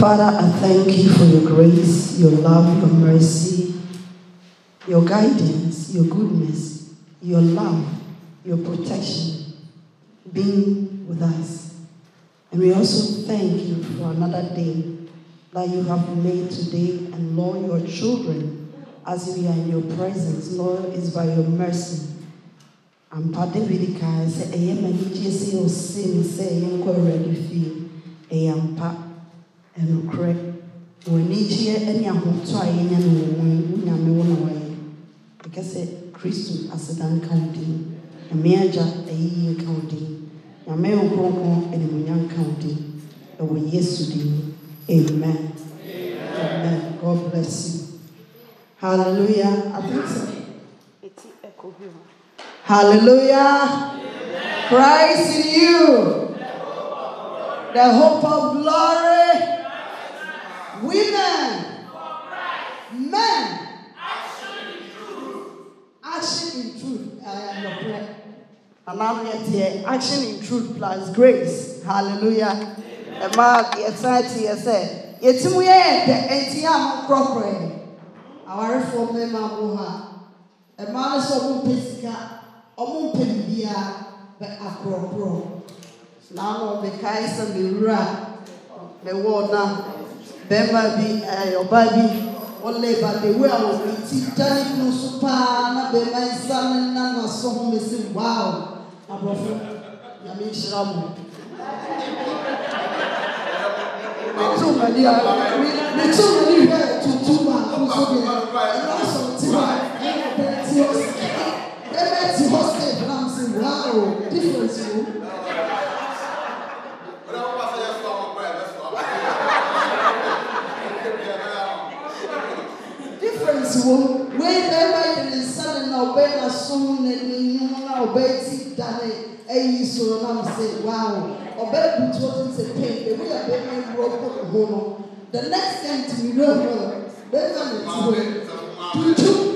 Father, I thank you for your grace, your love, your mercy, your guidance, your goodness, your love, your protection being with us. And we also thank you for another day that you have made today. And Lord, your children, as we are in your presence, Lord, is by your mercy. ampa david kaa sɛ ɛyɛ m'anigye sɛ ɛyɛ ɛnokorɛ wɔanigyeɛ ne ahotɔ a yɛnya no wɔ mu yi wonyame wo na wayɛ. Ɛkɛ sɛ kristo aseda nka wo din. Nyame agya ɛyiyie nka wo din. Nyame wo kronkron animunya nka wo din. Ɛwɔ yesu din. Amen. Amen. God bless you. Hallelujah. I think so. Eti echo here. Hallelujah. Christ in you. The hope of glory. Women. Men. Action in truth. I am uh, your prayer. And now yet here. Action in truth plus grace. Hallelujah. Emma, yɛsan te yɛ sɛ yɛtim yɛ dɛ ɛnti a mo korɔkorɔ awarefoɔ mmarima mo ha mmaa no sɛ ɔmo mpɛ sika ɔmo mpɛ biribiara bɛ akorɔkorɔ na ano mekae sɛ mewura mewɔ na bɛrima bi ɛɛ ɔbaa bi ɔlɛ ba de wo a wɔn ti dane kunu so paa na bɛrima nsa ne nam n'aso ho mesi waaw aborɔfo nyame nhyira mo metu m'ani a metu m'ani hwɛ tuntum baako so deɛ ɛna asɔ ti hɔ a ɛna ɔbɛn ti hɔ ti hɔ sɛ nam sɛ waaw wo. Wo wei bɛrima yɛ ne nsa ne na ɔbɛn n'asom na n'enyim na ɔbɛn ti dane ɛyi so nam sɛ waaw ɔbɛn butu ɔtun sɛ pain ebi yɛ bɛrima ewuro kɔ ne ho no the next time ti mi wura hɔ bɛrima ne ti hɔ tuntum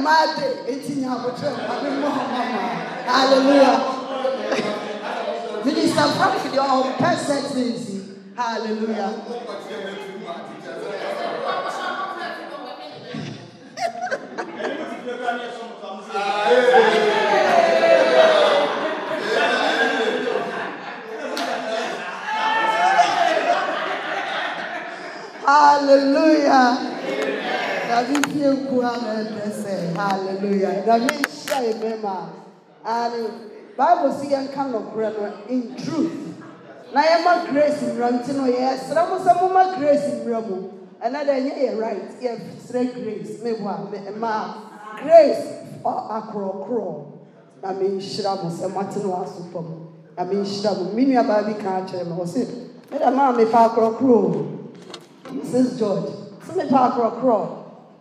and then I'm mad. It's in your hotel. Hallelujah. Minister Frank, your own person. Hallelujah. Hallelujah. Dabi fie nkua na ɛdɛ sɛ hallelujah. Dabi nhyia yɛ mɛma. And Bible yɛn ka nɔkorɛ no in truth. Na yɛ ma grace mmira nti no yɛ srɛ mo sɛ mo grace mmira mu. Ɛnɛ dɛ nyɛ yɛ right yɛ srɛ grace me wa me grace ɔ akorɔkorɔ. Na me nhyira mo sɛ mo ate no aso fam. Na me nhyira mo. Me nua baa bi ka akyerɛ me ɔsɛ me dɛ maa me pa akorɔkorɔ o. Mrs. George, sɛ me pa akorɔkorɔ.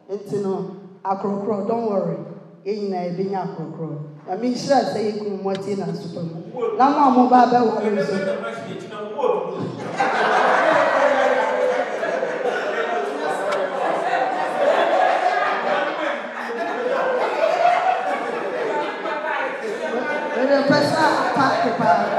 Nti no akorɔkorɔ don't worry. Yɛn nyinaa yɛbɛnya akorɔkorɔ. Na me nhyira sɛ yɛ kunu mo ate na aso fam. Na mo a mo ba bɛware nso. Mede pɛ sɛ apaake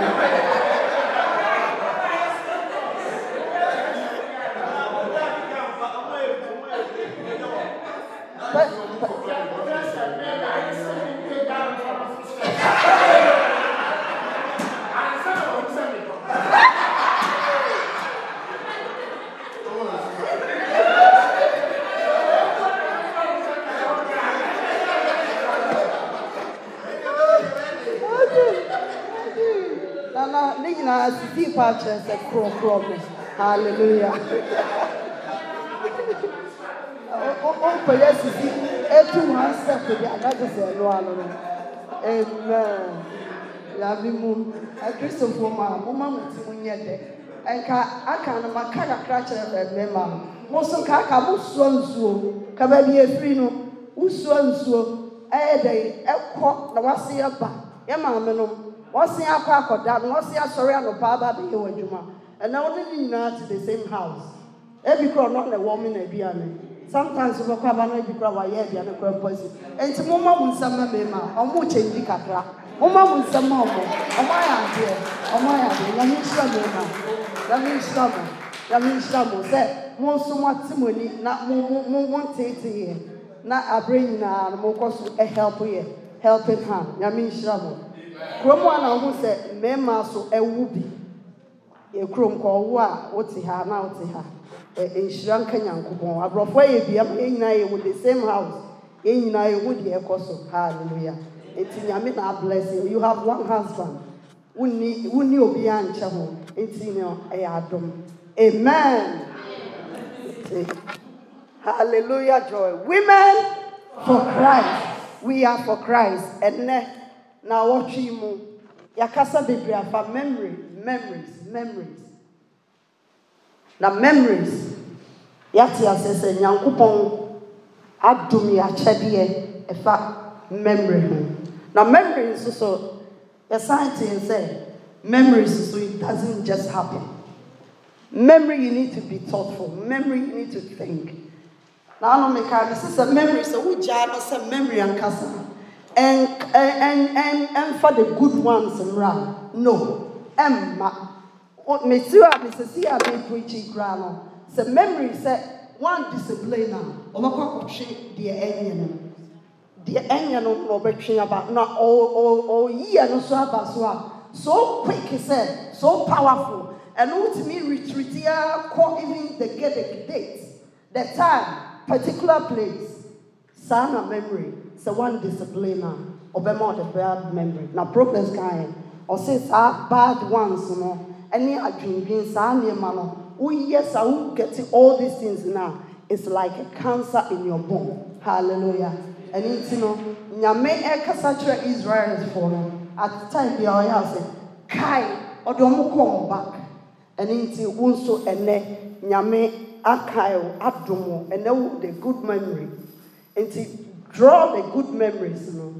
pa kyerɛ sɛ korɔkorɔ me. Hallelujah. Ɔmpɛyɛ sisi etu one step bi agagye sɛ ɛno ano no amen. Yabi mu akristofoɔ mu a moma mo ti mo nyɛ dɛ nka aka no maka kakra kyerɛ mmarima no mo nso nka aka mo soɔ nsuo. Ka baabi efiri no wosoɔ nsuo. Ɛyɛ dɛ ɛkɔ na wase ɛba yɛ maame no wɔse akɔ akɔda no wɔse asɔre anɔpa aba abɛyɛ wɔ adwuma ɛna wɔde ne nyinaa te the same house. Ebi kura ɔno na ɛwɔ mi na aduane sometimes wobɛkɔ aba no ebi kura wayɛ aduane kura mpo si nti mo ma mo nsɛm ma mmarima ɔmo kyɛnji kakra. Mo ma mo nsɛm ma ɔmo ɔmo ayɛ adeɛ ɔmo ayɛ adeɛ nyame nhyira mo nso mo ate na na kurom a na ɔmo sɛ mmarima so ɛwo bi. Yɛ kurom kɔ ɔwo a wote ha na wote ha. Nhyira nka nyankopɔn. Aborɔfo yɛ bi ama yɛn nyinaa yɛ wɔ the same house. Yɛn nyinaa yɛ ho deɛ ɛkɔ so. Hallelujah. Eti nyame na bless you. You have one husband. Wunni wunni obiara nkyɛ ho. Eti no ɛyɛ adom. Amen. Hallelujah joy. Women for christ. We are for christ. Ɛnɛ na wɔtwe mu yakasa bebree afa. Memory memories memories. Na memories. Yate ase sɛ nyankopɔn adom yɛ akyɛdeɛ ɛfa memory ho. Na memory nso so yɛsan te sɛ memories so it doesn't just happen. Memory you need to be thoughtful. Memory you need to think. Na ano meka ne sɛ sɛ memory. Sɛ wogyaa no sɛ memory and ankasa and and and and for the good ones mmra no. Ɛmma mesi a mesesi a mepreachi koraa no. Sɛ memory sɛ one discipline a ɔbɛkɔ akɔtwe deɛ ɛnyɛ no. Deɛ ɛnyɛ no na ɔbɛtwe aba na no so aba so a so quick so powerful. And ɛno wotumi retreat a kɔ even the get the date the time particular place saa na memory sɛ one discipline ah. a ɔbɛma ɔde bad memory. Na progress kan yɛ ɔse saa bad ones no ɛne adwendwen saa nneɛma no woyɛ saa get all these things now it's like a cancer in your bone. Hallelujah. Ɛne nti no nyame ɛkasa kyerɛ israelfoɔ no at time bi a ɔyɛ ase kae ɔde ɔmo kɔ ɔmo back ɛne nti wo nso ɛnɛ nyame akae wo adom wo ɛnɛ wo the good memory. Nti draw the good memories no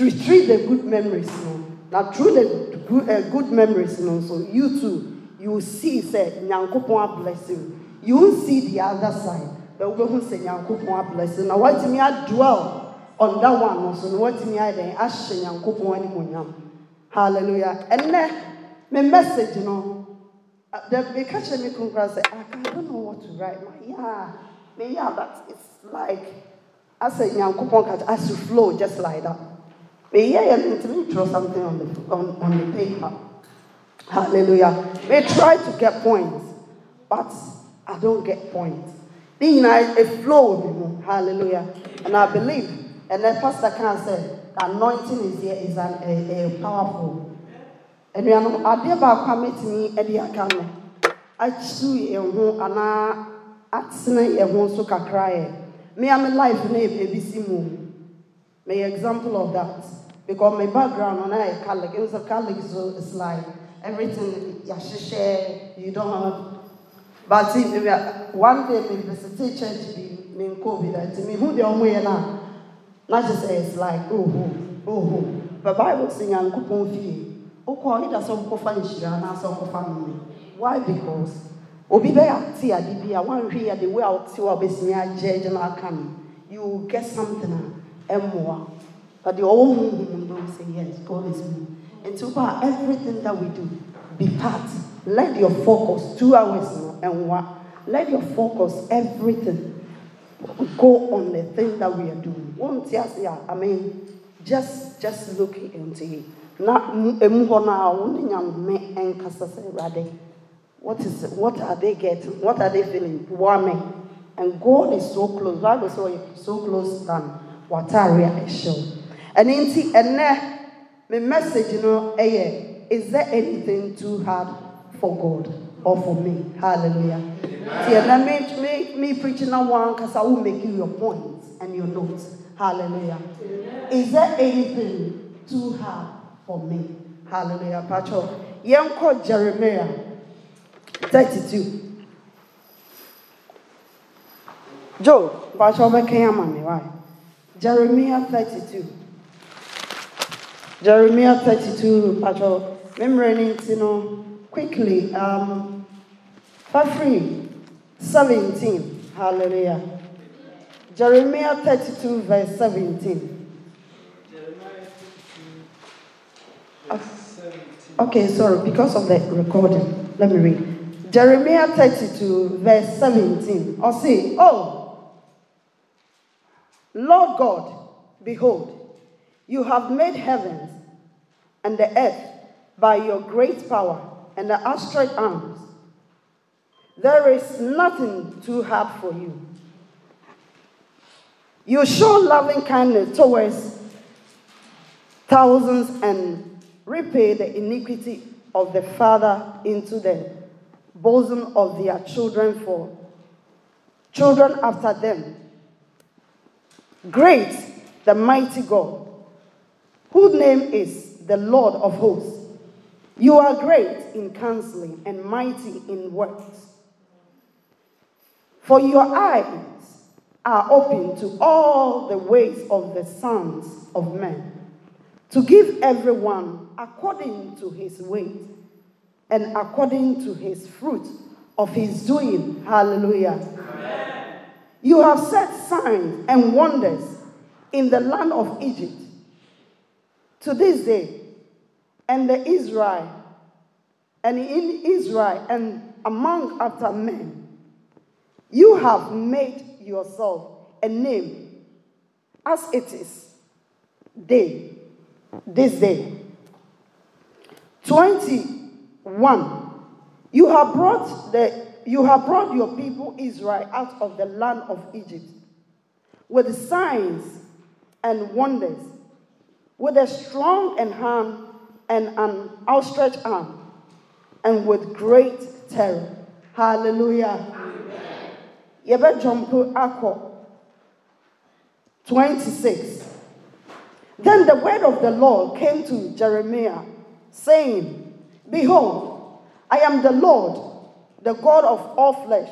retrieve the good memories no na through the good, uh, good memories no so you too you will see say nyankopɔn bless you you won't see the other side but wobɛhu sɛ nyankopɔn bless you na watumi adwell on that one no so na watumi ayɛ dɛn ahyɛ nyankopɔn animonyam. Hallelujah. Ɛnɛ me message no uh, the meka kyerɛ me kunkura sɛ I don't know what to write. My yeah yeah but it's like asɛ nyankopɔn ka as you flow just like that. Me? Yeah yeah ntumi draw something on the on, on the paper. Hallelujah. May try to get points but I don't get points. Ne nyinaa a flow hallelujah. And I believe and then pastor can say the anointing is here is an a, a powerful. Anuanom adeɛ baako a mɛtumi de aka no akyiw yɛn ho anaa atene yɛn ho nso kakra yɛ me a me life na ebi si mu may example of that. Because my background on I Catholic was a Catholic so it's like everything yahyehyɛ you don't have but one day me visit church bi me nkɔ bi that me who the ɔmo yɛ na na kyerɛ sɛ it's like oh oh oh oh. But bible sɛ nyankopɔn fie wokɔ ida sɛ wokɔfa nhyira anaasɛ wokɔfa nnome why? Because obi bɛyɛ ate ade bi a woanhwɛ yɛ the way a wote wɔ a wobɛsimi aka no. You will get something a ɛmmoa but the ɔwɔ will say yes god is me nti wobɔ a everything that we do be part. Let your focus two hours no ɛnwa let your focus everything go on the thing that we are doing. Won't ase i mean just just look into it. Na emu hɔ no a wo ne what is what are they getting what are they feeling me and god is so close bible sɛ ɔyɛ oh, so close than wataare a ɛhyɛw ɛne nti ɛnɛ me message no eh, yɛ is there anything too hard for God or for me? Hallelujah. See, let me, me, me preaching on one because I will make you your points and your notes. Hallelujah. Is there anything too hard for me? Hallelujah. Pacho. Yanko Jeremiah 32. Joe, Pacho Bekayamani, why? Jeremiah 32. Jeremiah 32, Pacho. Memory, you know, quickly. Um, for free. 17. Hallelujah. Jeremiah 32, verse 17. Okay, sorry, because of the recording. Let me read. Jeremiah 32, verse 17. I'll say, Oh, Lord God, behold, you have made heavens and the earth by your great power and the outstretched arms. There is nothing too hard for you. You show loving kindness towards thousands and repay the iniquity of the father into the bosom of their children for children after them. Great, the mighty God, whose name is the Lord of hosts. You are great in counseling and mighty in works. For your eyes are open to all the ways of the sons of men, to give everyone according to his weight and according to his fruit of his doing. Hallelujah. Amen. You have set signs and wonders in the land of Egypt to this day, and the Israel, and in Israel, and among after men you have made yourself a name as it is day, this day. 21. You have brought the you have brought your people Israel out of the land of Egypt with signs and wonders, with a strong and hand and an outstretched arm, and with great terror. Hallelujah yɛbɛdwɔmpo akɔ 26 then the word of the lord came to jeremiah saying behold i am the lord the god of all flesh.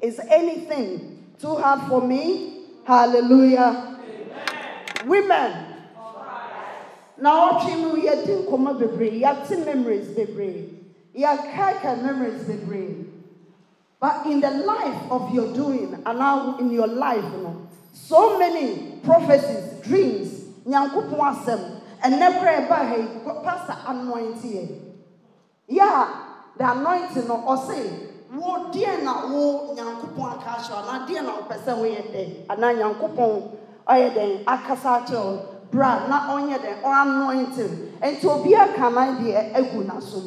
Is anything too hard for me? Hallelujah. Amen. women na ɔtwe mu yɛdi nkɔmɔ bebree yɛate memories bebree yɛakaaka memories bebree but in the life of your doing, and now in your life, you know, so many prophecies, dreams, nyankopɔn asɛm, and never ever hey, pastor anointing. Yeah, the anointing no ɔse wo deɛ na wo nyankopɔn aka ahyɛ anaa deɛ na wopɛ sɛ woyɛ dɛn anaa nyankopɔn ɔyɛ dɛn akasa akyerɛ bra na ɔnyɛ dɛn ɔanointing nti obi aka nan deɛ agu n'asom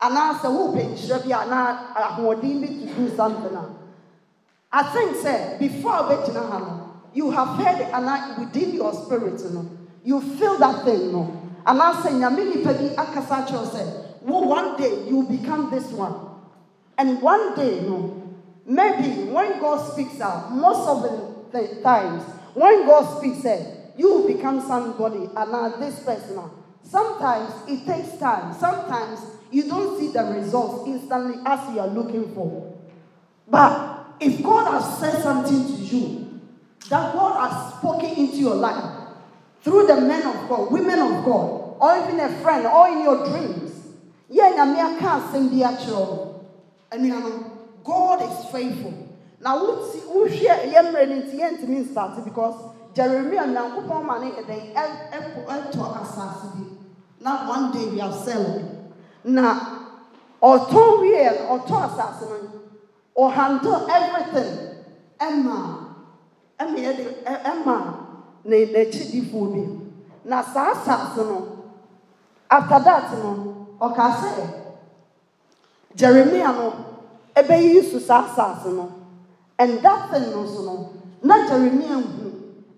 anaasɛ wopɛ nhyerɛ bi anaa ahoɔden bi to do something a I think say before wobɛgyina ha no you have heard anaa within your spirit no you feel that thing no. Anaasɛ nyame nipa bi akasa akyerɛw sɛ wo one day you become this one. And one day no maybe when God speaks out most of the times when God speaks say you will become somebody anaa uh, this person uh. sometimes it takes time. Sometimes you don't see the results instantly as you are looking for. But if God has said something to you, that God has spoken into your life through the men of God, women of God, or even a friend, or in your dreams, yeah, I can't send the actual. And you know, God is faithful. Now, who share yam ready to mean started because Jeremiah now put on money and they to assassinate. Not one day we are selling na ɔtɔn wie ɔtɔ asase no ɔhandle everything ɛma ɛma yɛde ɛma ne n'akyidifoɔ bi na saa asase no after that no ɔka sɛ jeremia no ɛbɛyi so saa asase no. That thing no so no na jeremia hu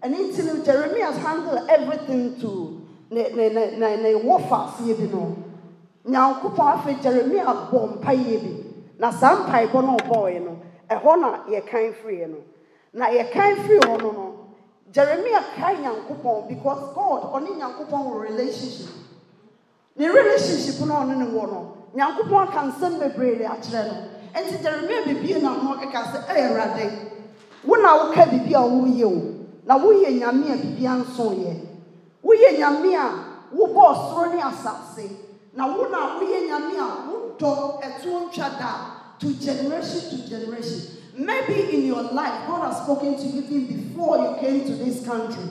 ɛne nti jeremia handle everything to ne ne ne ne ne wɔ fa aseɛ bi no. nyankopɔn afei jeremia bɔ mpaeɛ bi. Na saa mpaebɔ no ɔbɔɔeɛ no ɛhɔ na yɛkan firiɛ no. Na yɛkan firi hɔ no no jeremia kae nyankopɔn because god ɔne nyankopɔn wɔ relationship. Ne relationship no ɔne ne wɔ no nyankopɔn aka nsɛm bebree de akyerɛ no. Nti jeremia bibie na ho ɛka sɛ ɛyɛ awurade wo na woka biribi a woyɛ o na woyɛ nyame a biribia nsoyɛ woyɛ nyame a wobɔɔ soro ne asase na wo na woyɛ nyame a wodɔ ɛtoɔ ntwa da to generation to generation. Maybe in your life god has spoken to you even before you came to this country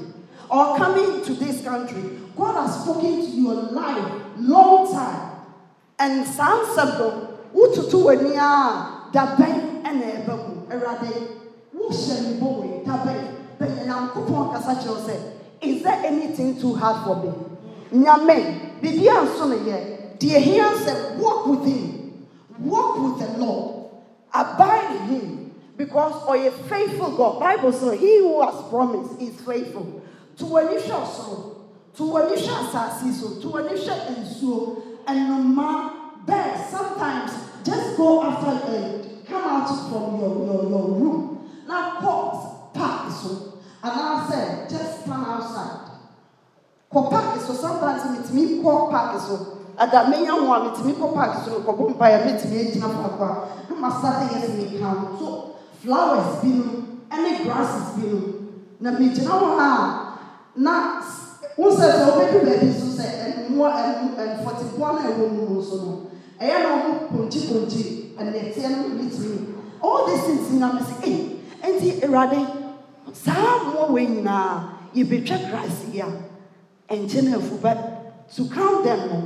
or coming to this country god has spoken to your life long time. And saa nsɛm no wototo w'ani a dabɛn ɛna ɛbɛ mu awurade wohyɛ me bɔ wei dabɛn bɛyɛ nyankopɔn kasa kyerɛw sɛ is there anything too hard for me? Nyame biribia nso no yɛ deɛ hia sɛ walk with him walk with the lord abide in him because ɔyɛ faithful god? Bible sɛ he who has promised is faithful to w'ani hwɛ ɔsoro to w'ani hwɛ asase so to w'ani hwɛ nsuo ɛnoma bɛɛ sometimes just go after a come out from your your your room. Na kɔ park so. Anaasɛ just stand outside. Kɔ park so sometimes metumi kɔ park so. Ada menya ho a metumi kɔ park so. Nkɔbɔ mpaeɛ metumi agyina faako a na masade yɛ sɛ meka ho so flowers binom ne grasses binom na megyina hɔ a na wo sɛ sɛ wobɛdu baabi so sɛ mmoa mfɔteboa no a ɛwɔ mu no so no. Ɛyɛ na ɔmo ponkyiponkyi ɛnɛteɛ no metumi all these things nyinaa me sɛ ei ɛnti awurade saa mmoa wei nyinaa yɛbɛtwa grass yi a ɛnkyɛ no afu but to count them no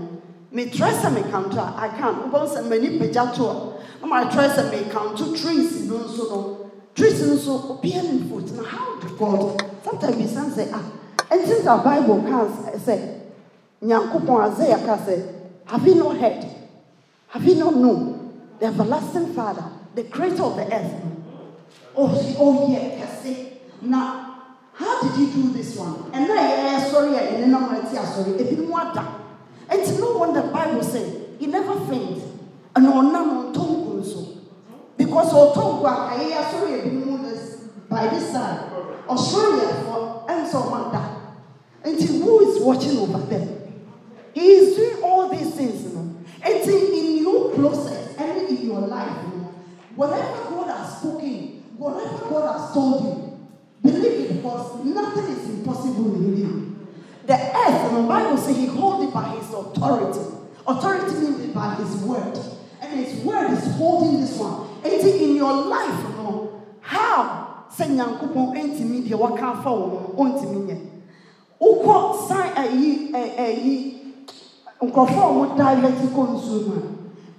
metrɛ sɛ mekanto a i can wobɛhu sɛ m'ani pagya to a na matrɛ sɛ mekanto trees no nso no. Trees no nso obiara ne foot na how do god sometimes we san say ah ɛnti sɛ bible ka sɛ nyankopɔn isaiah ka have you not heard? Have you not known? The everlasting father the creator of the earth. Oh oh yeah kɛse. Na how did you do this one? Ɛnna yɛ sɔre a yɛn nam ɛte asɔre. Ebinom ada. Ɛnti no wonder bible say he never faint. Ɛna ɔnam ɔntɔnko nso because ɔtɔnko a ayɛ asɔre ebinom by this side ɔsɔre yɛ fɔ ɛnso ɔmo ada nti who is watching over them he is doing all these things you know nti in your process and in your life you know whatever God has spoken whatever God has told you believe it because nothing is impossible with him. The earth, the Bible says he holds it by his authority. Authority means by his word. And his word is holding this one. And in your life, you know, how say nyankopɔn ntumi deɛ waka afa wɔ no nyɛ wokɔ san ayi ayi nkurɔfoɔ a wɔn divert kɔ nsuo mu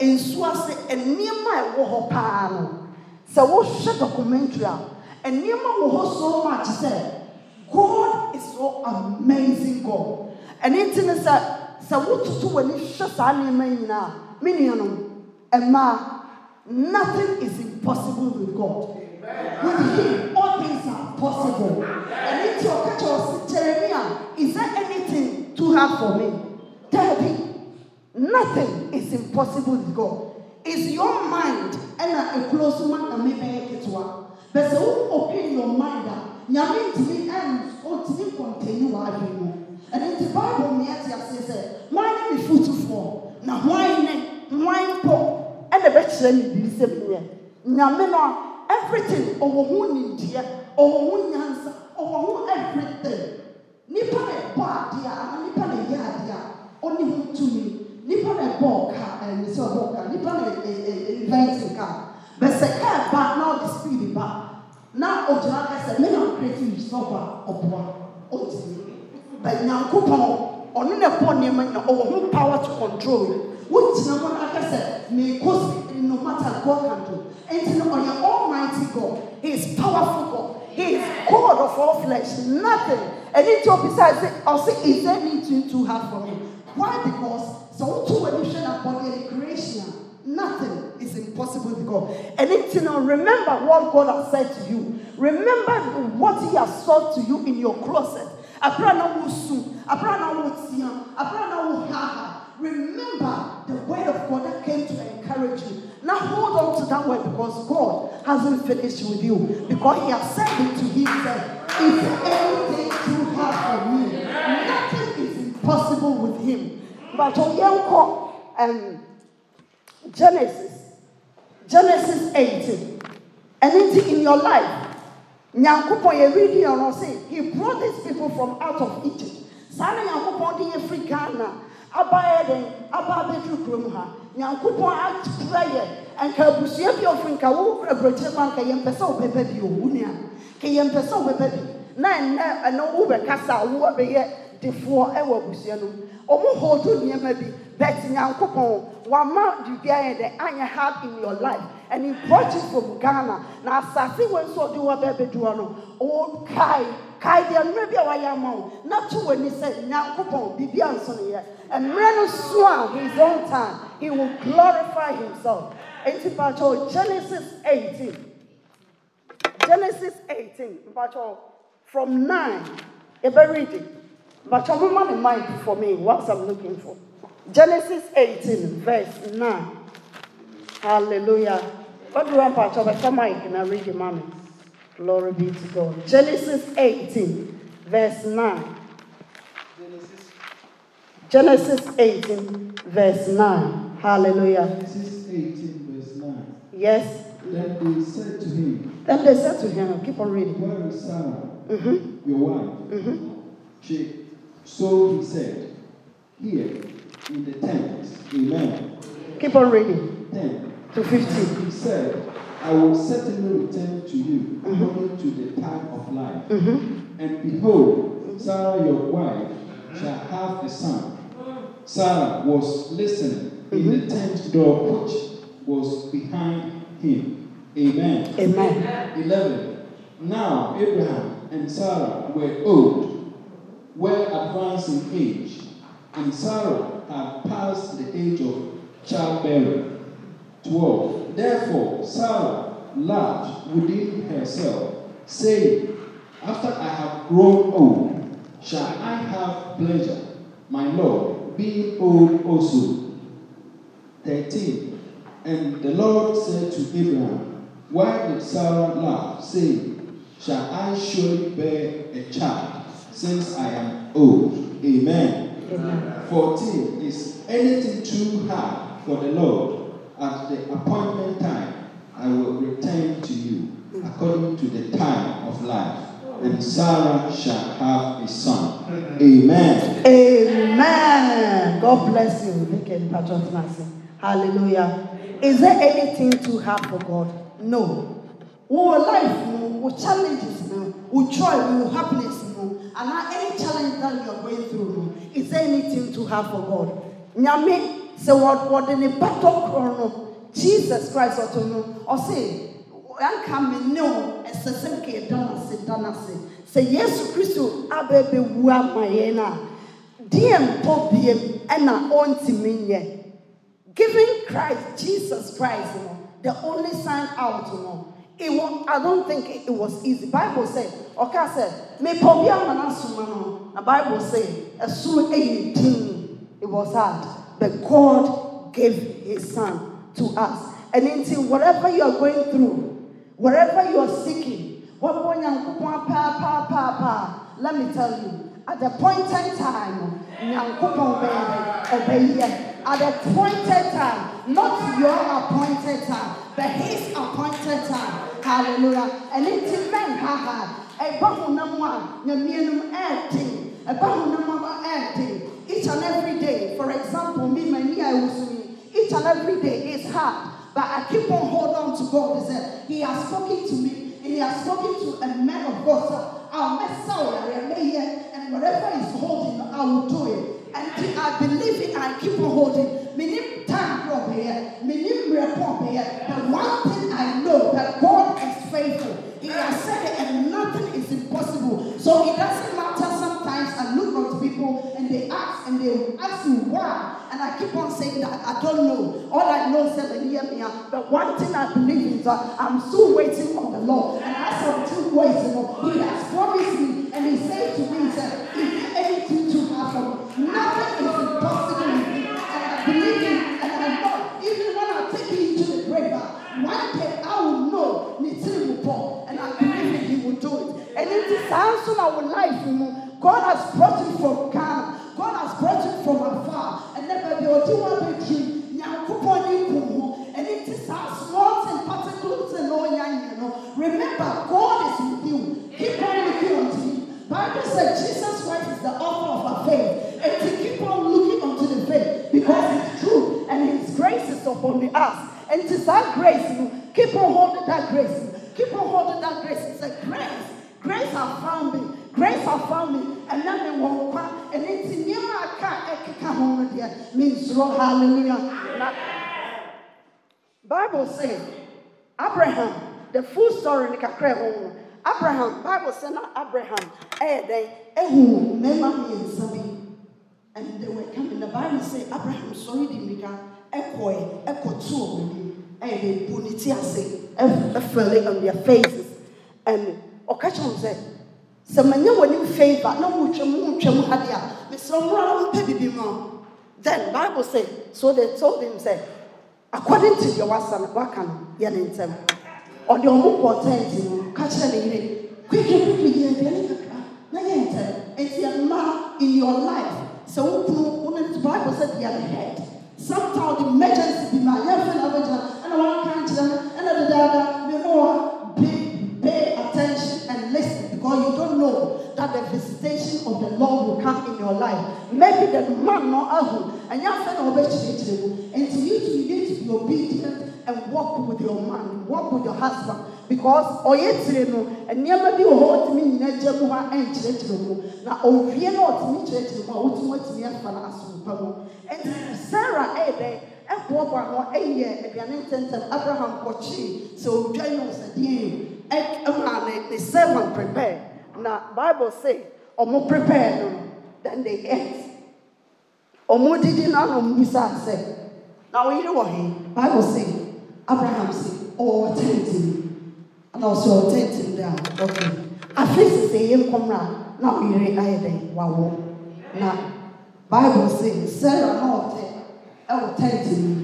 a nsuo ase nneɛma a ɛwɔ hɔ paa no sɛ wohwɛ documentary a nneɛma wɔ hɔ so much sɛ god is so amazing god. Ɛne nti ne sɛ sɛ wototo w'ani hwɛ saa nneɛma yi nyinaa me nuanom mmaa nothing is impossible with god. With him all things are possible. Ɛne is there anything too hard for me? Dabi nothing is impossible with god. Is your mind ɛna ekuro so ma na mebɛyɛ ketewa bɛsɛ wo open your mind a nyame ntumi ɛn ɔntumi kɔntɛni w'adwene mu ɛne nti bible mmea te aseɛ sɛ hwan ne ne fotufoɔ na hwan ne hwan mpo ɛna ɛbɛkyerɛ ne biribi sɛ menyɛ nyame no a everything ɔwɔ ho nimdeɛ ɔwɔ ho nyansa ɔwɔ ho everything nipa na ɛbɔ adeɛ a ana nipa na ɛyɛ adeɛ a ɔne ho tumi nipa na ɛbɔ ɔka ɛne sɛ ɔbɔ ɔka nipa na ɛvɛnti kaa bɛsɛ kaa ba na ɔde speed ba na ogyina kɛsɛ me na creative stop a ɔboa ɔtumi bɛ nyankopɔn ɔno na ɛbɔ nneɛma nyina ɔwɔ ho power to control wogyina hɔ na kɛsɛ meekɔ no matter god can do. Nti no ɔyɛ almighty god. He is powerful god. He is god of all flesh. Nothing ɛne nti obisa sɛ ɔsɛ is there anything too hard for me why because sɛ woto w'ani hwɛ na bɔdeɛ ne creation nothing is impossible with God. And it's, you remember what God has said to you. Remember what He has said to you in your closet. Aprana wo su, aprana wo tia, aprana wo haha. remember the word of God that came to encourage you. Now hold on to that word because God hasn't finished with you. Because He has said it to Himself. If anything too hard for me, nothing is impossible with Him. But young um, Genesis, Genesis 18. Anything in your life, nyankopɔn yɛ reading ɔno say he brought these people from out of egypt saa na nyankopɔn de yɛ firi ghana aba yɛ den aba abɛduru kurom ha nyankopɔn akura yɛ nka abusua bi ɔfiri nka wo aburokyire mu anka yɛmpɛ sɛ wobɛbɛ bi owu nua na a defoɔ ɛwɔ abusua no mu. Ɔmo hɔɔdo nneɛma bi but nyankopɔn wama biribiara yɛ dɛ anyɛ hard in your life. And he brought you from Ghana. Now, asase when so do what baby do no. Oh, kai kai deɛ mmerɛ bi a wayɛ ama wo. Na to w'ani sɛ nyankopɔn biribi anso no yɛ. Mmerɛ no so a his own time he will glorify himself. Enti mpakyɛw genesis 18 genesis 18 mpakyɛw from 9 ɛbɛredi mpakyɛw woman in mind for me what i'm looking for genesis 18 verse 9 Hallelujah. What do you want, Pastor? Come on, can I read your mommy? Glory be to God. Genesis 18, verse 9. Genesis, Genesis 18, verse 9. Hallelujah. Genesis 18, verse 9. Yes. Then they said to him, Then they said to him, keep on reading. Where is Sarah, Mm-hmm. your wife? Mm-hmm. She, so he said, Here in the tent. Amen. Keep on reading 10. to 15. He said, I will certainly return to you according to the time of life. Mm-hmm. And behold, Sarah your wife shall have a son. Sarah was listening in the tent door which was behind him. Amen. Amen. 11. Now Abraham and Sarah were old, were advanced in age, and Sarah had passed the age of childbearing. 12. Therefore Sarah laughed within herself, saying, After I have grown old, shall I have pleasure, my Lord, being old also? 13. And the Lord said to Abraham, Why did Sarah laugh, saying, Shall I surely bear a child, since I am old? Amen. Amen. 14. Is anything too hard for the Lord? At the appointment time, I will return to you, according to the time of life, and Sarah shall have a son. Amen. Amen. God bless you. Look at Patrick Nancy. Hallelujah. Is there anything too hard for God? No. Our life, no, our challenges, no, our joy, our happiness, no, and now any challenge that you are going through, is there anything too hard for God? Nyame, say what what in the battle chrono, Jesus Christ to know, or say, anka me ne o ɛsɛ sɛ nka yɛda no ase da no ase sɛ yesu kristo abɛbɛwu ama yɛn no a deɛ mpɔ biem ɛna ɔntumi nyɛ giving christ jesus christ the only sign out know, it was, i don't think it, it was easy bible say ɔka sɛ mepɔ bi ama no asoma no na bible say ɛsoro ɛyɛ din it was hard but god gave his son to us and until whatever you are going through whatever you are seeking, what boy nyankopɔn pa pa pa pa. Let me tell you, at the appointed time. At the appointed time, not your appointed time, but his appointed time. Hallelujah. And it's men ha ha. Ɛba honam a nyamienum ɛɛden. Ɛba honam a ɛɛden. Each and every day, for example, me many I was each and every day is hard. But I keep on holding on to God. He said, He has spoken to me, and He has spoken to a man of God. So I'll mess out, and whatever He's holding, I will do it. And I believe it, I keep on holding. Minim time up here, minim report here. But one thing I know that God is faithful. He has said it, and nothing is impossible. So it doesn't matter sometimes. I look at people and they ask, and they ask me why. And I keep on saying that I don't know. All I know is that hear. But one thing I believe is that I'm still waiting on the Lord. And as I'm still waiting, He has promised me, and He said to me, that if you anything to happen, nothing is impossible. And I believe in, and I know, even when I take it into the grave, one day I will know me. and I believe that He will do it. And it is also our life, you know. God has brought you from Ghana. God has brought you from afar. And never be or do one bedroom. Nyankopon ni kumu. And it is our small and particular to know you know. Remember, God is with you. Keep on looking unto Him. Bible said Jesus Christ is the author of our faith. And to keep on looking unto the faith because it's true and His grace is upon us. And it is that grace, you know, keep on holding that grace. Keep on holding that grace. It's a grace. Grace has found me. Grace has found me. And now me won't kwa. And it's in your aka ekeka home there. Means hallelujah. Bible says Abraham, the full story in kakra ho. Oh, oh. Abraham, Bible says na Abraham, eh then ehu mema mmiɛnsa bi. And they were coming. The Bible says Abraham sorry di mika ekoe eh, ekotu eh, omi. Eh they bu ne ti on their faces. And ɔka kyerɛ wɔn sɛ sɛ manya wɔn favor. Na wɔn twɛm wɔn twɛm ha deɛ a mesrɛ wɔn ara wɔn pɛ bibi then bible say so they told him say according to deɛ wasa no waka no yɛ ne ntɛm ɔde wɔn kɔ tent no ka kyerɛ ne yere kwikwi kwikwi yɛ aduane kakra na mmaa in your life. Kunu wɔn ne bible they are the head? Sometimes the emergency bi ma yɛ fɛ ɛna wɔn aka nkyerɛ no ɛna dedaada mi mo wɔ pay attention and listen because you don't know that the visitation of the Lord will come in your life. Maybe the man not ahu and you have and to you you need to be obedient and walk with your man, walk with your husband. Because oh, oyetire no. Nneɛma bi wɔ hɔ ɔtumi nyina gya mu ha ɛnkyerɛkyerɛ mu na owie na ɔtumi kyerɛkyerɛ mu a wotumi atumi afa no asompa mu ɛnti sarah eh, ɛyɛ dɛ ɛboaboa no ɛyɛ aduane ntɛntɛm abraham kɔkyee sɛ odwa yi wɔ sɛ deɛ ɛma ne ne servant prepare na bible say ɔmo prepare no then they ate. Ɔmo didi na na ɔmo bisa sɛ na ɔyere wɔ he? Bible say abraham say ɔwɔ tent mu ana ɔsɛ ɔwɔ tent mu dɛ a okay afei sisi yɛ nkɔmra na ɔyere ayɛ dɛ wawɔ. Na bible say sarah na ɔte ɛwɔ tent mu.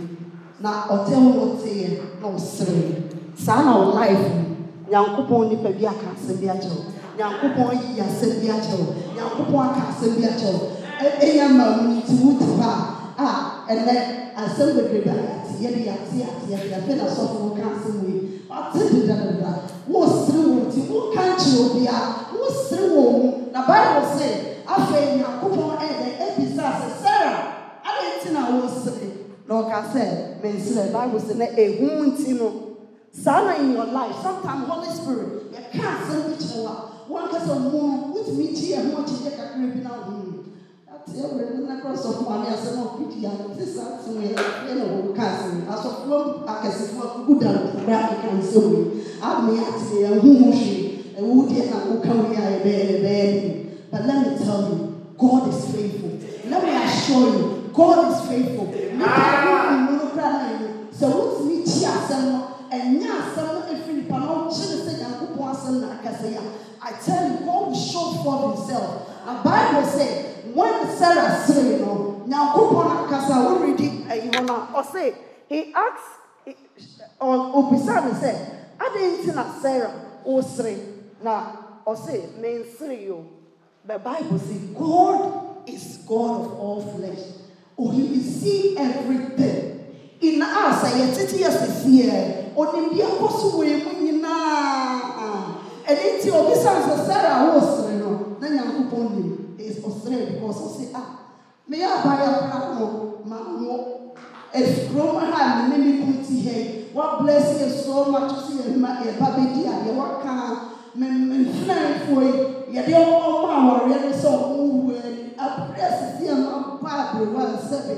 Na ɔte ho ɔte yɛ na ɔsere. Saa na ɔ life nyankopɔn nipa bi aka asɛm bi akyerɛw nyankopɔn yi asɛm bi akyerɛw nyankopɔn aka asɛm bi akyerɛw ɛyɛ ma mu ti mu ti hɔ a a ɛnɛ asɛm bebree ba yɛte yɛde yɛte yɛte yɛte yɛte na sɔfo wo ka asɛm wo yi ɔte dedadeda wɔresere wɔn ti wɔka nkyerɛ obia wɔresere wɔn mu. Na bible sɛ afei nyankopɔn ɛyɛ na wɔresere na ɔka sɛ mensere bible sɛ na ehu nti no saa na in your life sometimes holy spirit yɛka asɛm bi kyerɛ wa wankasa mu wotumi gye yɛ ho akyegyɛ kakra bi na wo ate awurɛ no na kora sɔfo ame asɛm a ɔkɔdi a te saa te yɛ yɛ na wɔn ka asɛm asɔfoɔ akɛsefoɔ akuku da nkura aka nsɛm yi ame ate yɛ ho ho hwee ɛwo deɛ na woka wo yɛ a yɛbɛyɛ yɛbɛyɛ but let me tell you god is faithful. Let me assure you god is faithful. Nipa a wɔn mu no kora na yɛ sɛ wotumi gye asɛm no ɛnyɛ asɛm no efiri nipa na ɔkye ne sɛ nyankopɔn asɛm na akasa yi a. I tell you god will show forth himself. Na bible say when sarah sere no nyankopɔn akasa wɔredi ɛyi hɔ no a ɔse he ask obisa ne sɛ adeɛ nti na sarah ɔsere na ɔse mensere yi o. The bible say god is god of all flesh oh will see everything. In us a yɛtete yɛ sɛsiɛ ɔnim deɛ kɔ so wɔ mu nyinaa ɛne nti obisa sɛ sarah wɔsere no na nyankopɔn nim ɔsere because ɔse ah meyɛ abayɛ kora no ma wo kurom ha me ne me kum ti ha yi wabless yɛ so much so yɛ ma yɛba bɛdi adeɛ waka mfenanfoɔ yi yɛde ɔma nsɛbe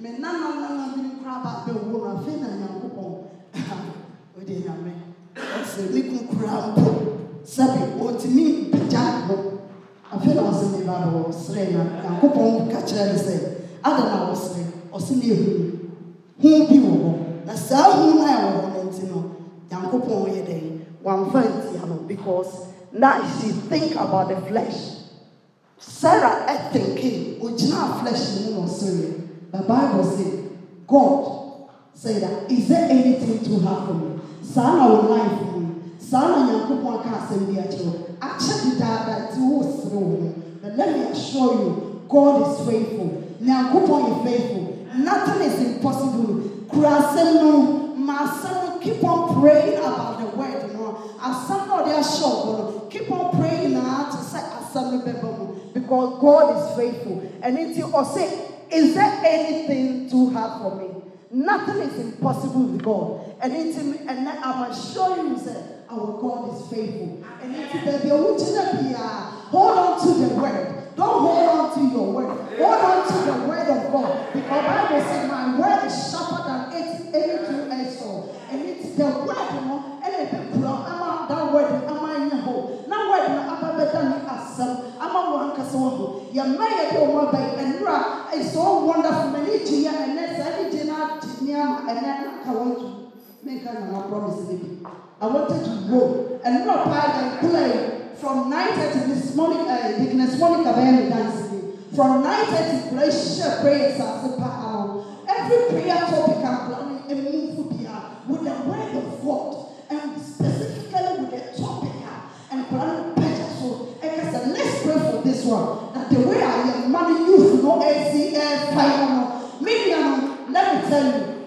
me nananana bi kora ba bɛwo no afei na nyankopɔn wode nyame ɔsɛ ne kum kura mpo. Sɛbe ɔntumi mpagya ho afei na ɔsɛ ne ba bɛ ɔsere na nyankopɔn ka kyerɛ ne sɛ ada na ɔsere ɔse ne ehu hu bi wɔ hɔ. Na saa hu no a ɛwɔ hɔ no nti no nyankopɔn yɛ dɛ wamfa ntia no because now she think about the flesh sarah ɛthinking eh, ogyina flesh mu na ɔsere the bible say god say that is there anything too hard for me saa na wɔ life mu saa na nyankopɔn aka asɛm bi akyerɛ wo. Akyɛ dedaada nti wosere wo but let me assure you god is faithful. Nyankopɔn yɛ faithful. Nothing is impossible. Kura asɛm no ma keep on praying about the word no. Asɛm na ɔde ahyɛ ɔbɔ no keep on praying because god is faithful ɛno nti ɔse is there anything too hard for me Nothing is impossible with God. And, it's, and I'm assuring you that our God is faithful. And it's baby, hold on to the word. Don't hold on to your word. Hold on to the word of God. Because Bible says, My word is sharper than any two-edged sword. And it's the word, you know, and it's that word, am in home. Now, word, I'm better asɛm ama wɔn ankasa wɔn ho yɛn mma yɛ de wɔn yi nwura is so wonderful. Na ne gye yɛ ɛnɛ sɛ ɛne gye na gye nneɛma ɛnɛ aka wɔn to meka na na promise ne I wanted to go nwura paa yɛn kula yi from nine thirty this morning uh, Deaconess monica bɛyɛ ne dance bi from nine thirty kura ehyɛ prayers ase paa no every prayer topic kura ne emu fu bia with the word of God and specifically I'm